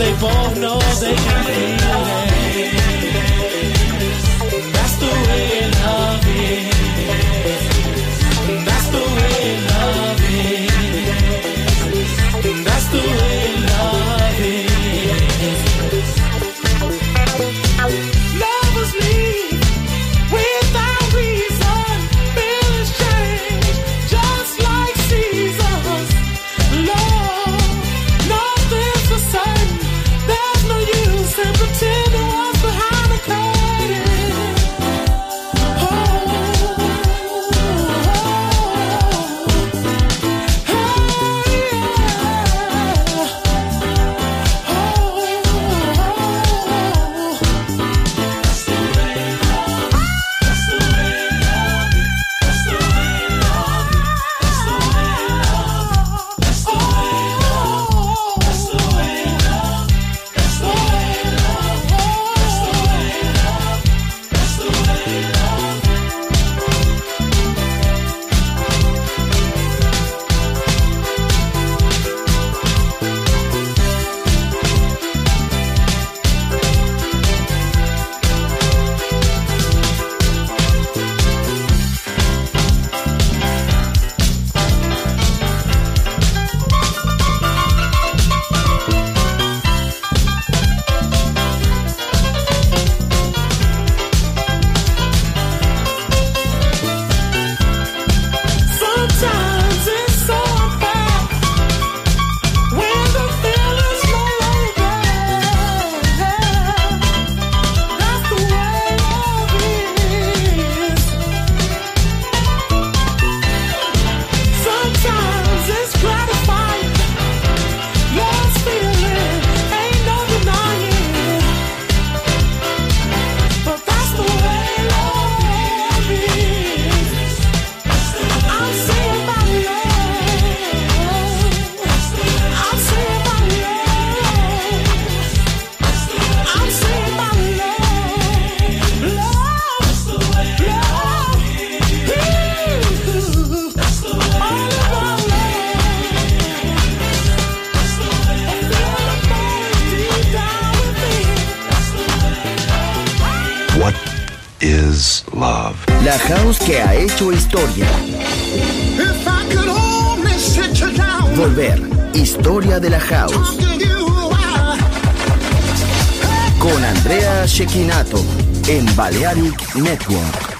they both know they can feel it. Yannick Network.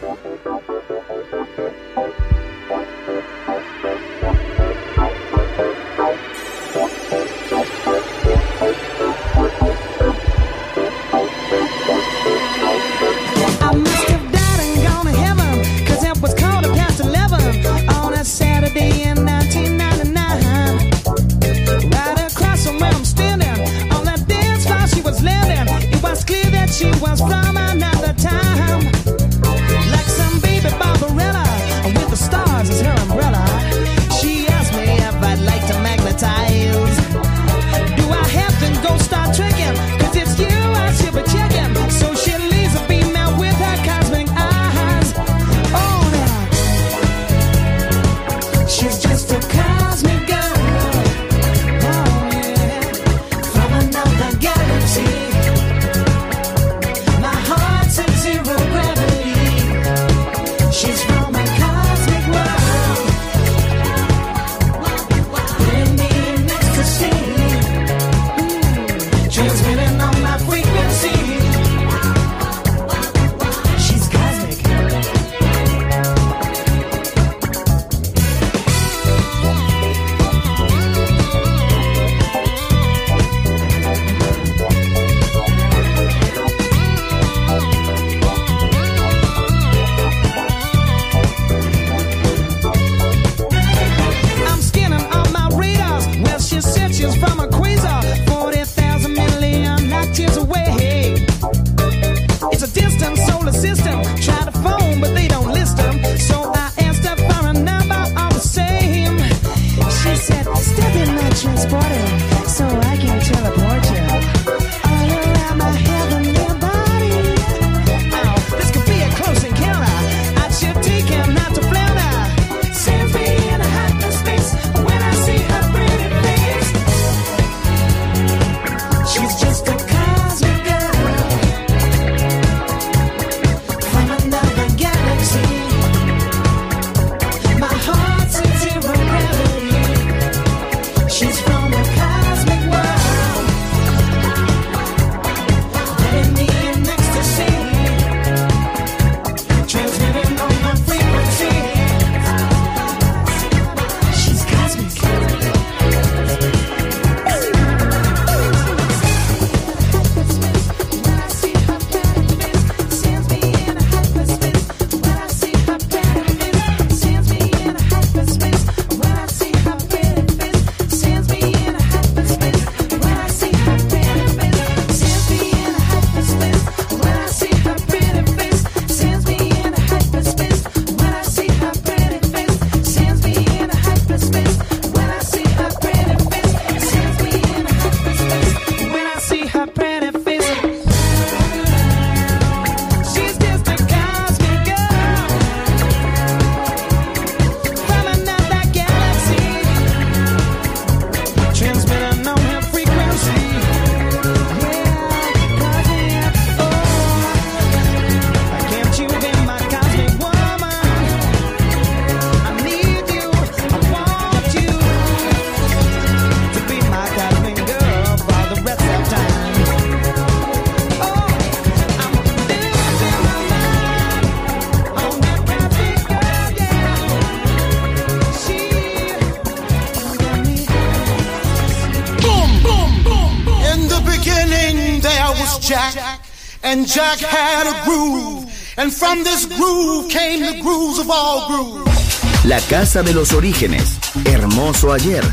La casa de los orígenes. Hermoso ayer.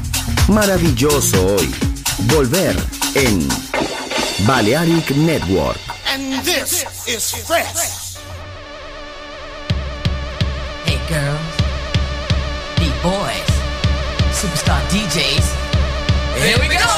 Maravilloso hoy. Volver en Balearic Network. And this is fresh. Hey girls. Beat boys. Superstar DJs. Here we go.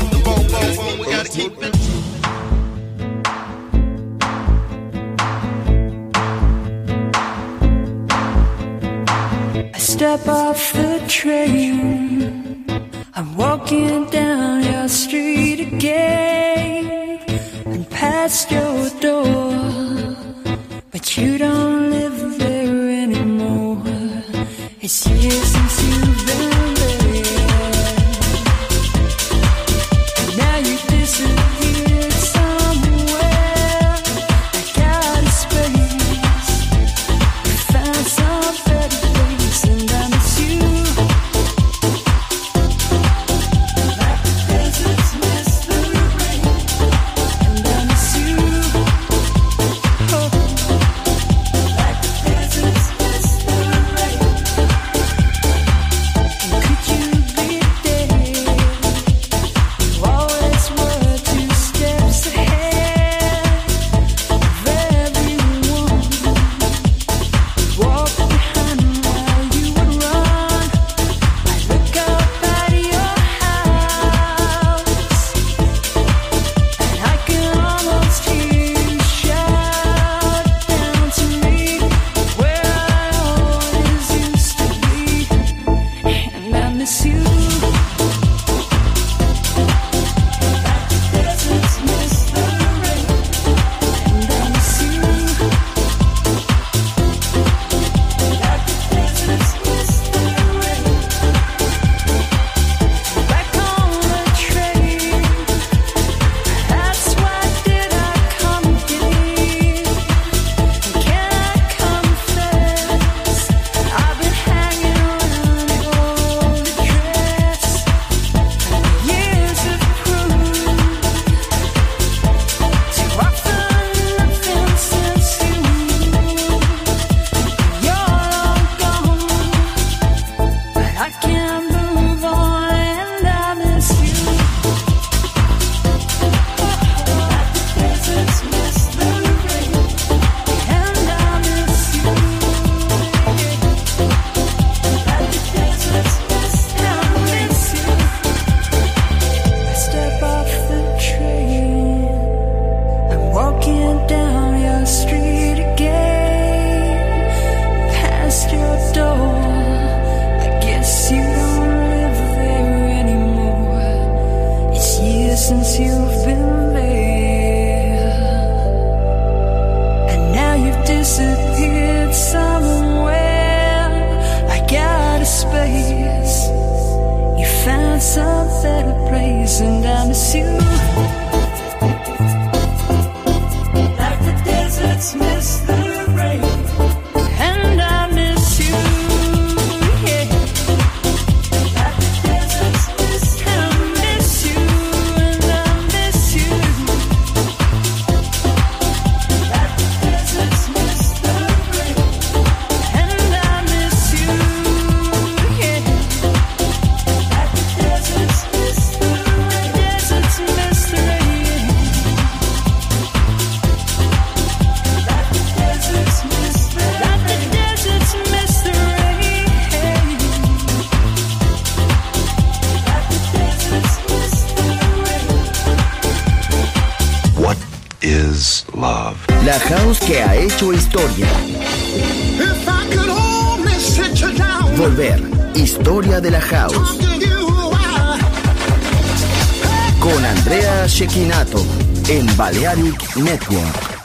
Network.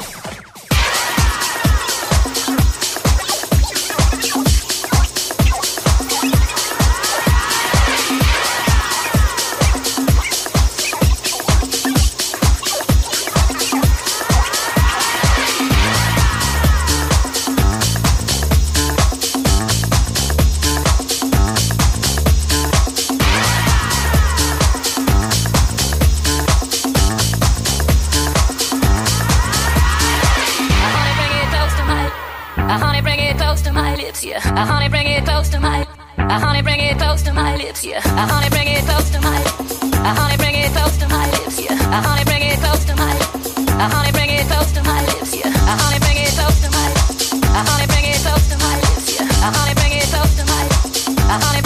lips, yeah. I honey, bring it close to my lips. Uh, honey, bring it to my lips, yeah. Uh, honey, bring it to my honey, bring it to my lips, yeah. Honey, bring it to my honey, bring it to my lips, yeah. Honey, bring it to my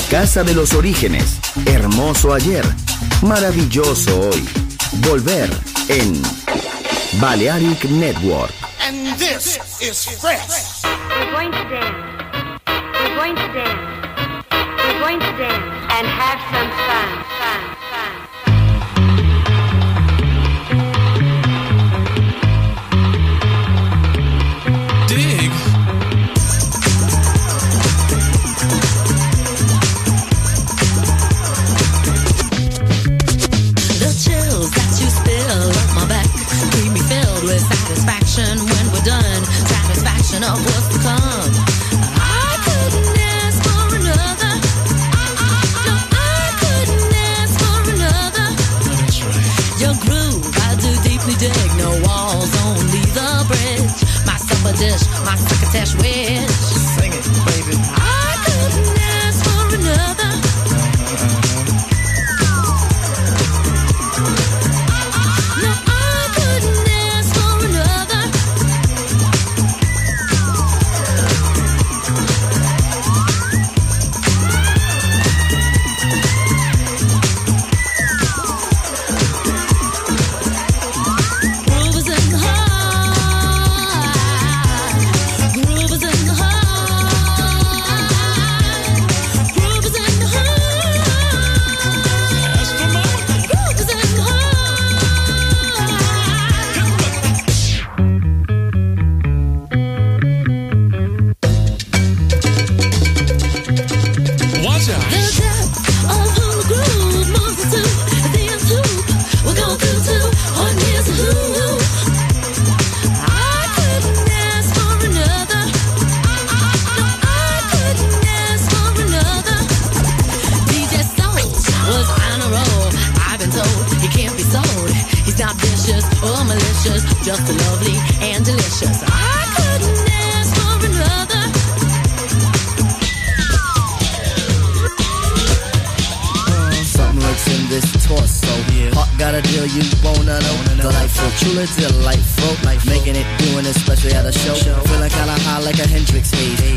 La casa de los orígenes. Hermoso ayer. Maravilloso hoy. Volver en Balearic Network. And this is fresh. We're going to dance. We're going to dance. We're going to dance and have some fun. When we're done. Satisfaction of what's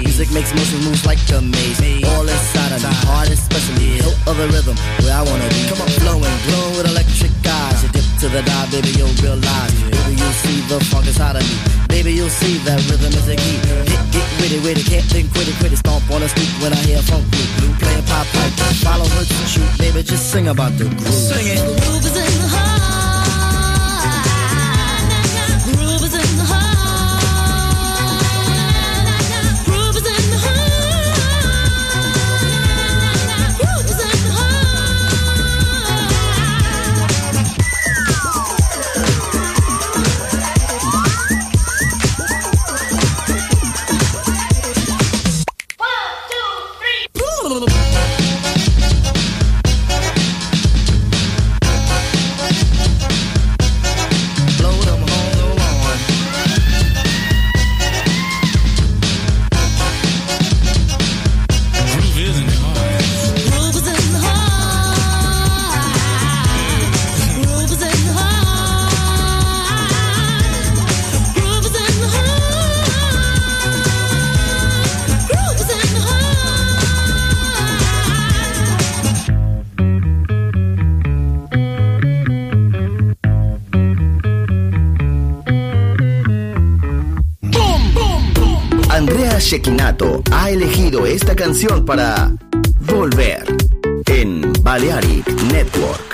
Music makes motion moves like a maze. All inside of me, heart especially. Hilt of the rhythm, where I wanna be. Come on, flowing, glowing with electric eyes. You dip to the dive, baby, you'll realize. Baby, you'll see the funk inside of me. Baby, you'll see that rhythm is a key. Get, get witty, witty, can't think, quit it, quit it. Stomp on the street when I hear funk blue. Blue playing pop pipe. Follow her to shoot, baby, just sing about the groove. Sing it. Groove is in the heart. Elegido esta canción para Volver en Balearic Network.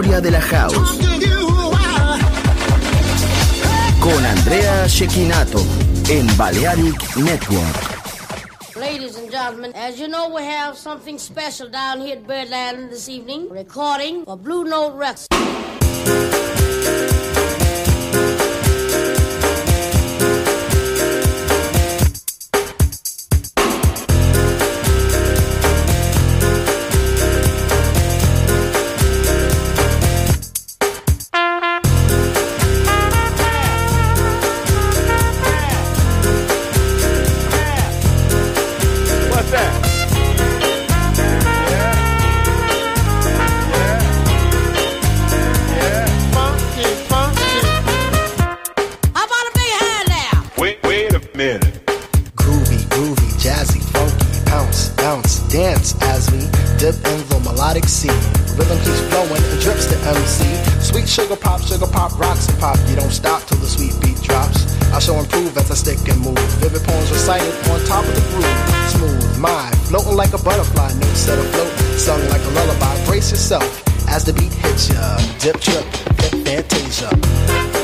De la house. Con Andrea Shekinato en Balearic Network. Ladies and gentlemen, as you know, we have something special down here at Birdland this evening. Recording for Blue Note Records. Groove. Smooth, mind, floating like a butterfly, notes set afloat, sung like a lullaby. Brace yourself as the beat hits ya. Dip, trip, fantasia.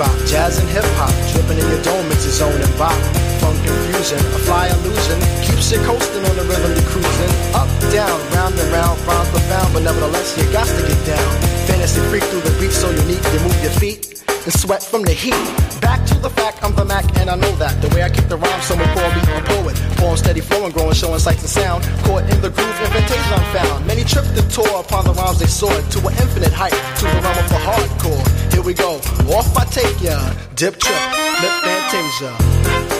Drop, jazz and hip hop, dripping in your dome, it's a zone and bop. Funk confusion, a fly illusion, keeps you coasting on the rhythm you cruising. Up, down, round and round, rhymes profound, but nevertheless you got to get down. Fantasy freak through the beat so unique, you move your feet and sweat from the heat. Back to the fact, I'm the Mac, and I know that. The way I kick the rhyme, someone call me a poet. Poem steady flowing, growing, showing sights and sound. Caught in the groove, invitation I'm found. Many tripped and tore upon the rhymes they soared to an infinite height, to the realm of the hardcore. Here we go, off I take ya. Dip trip, lip fantasia.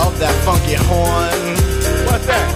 of that funky horn. What's that?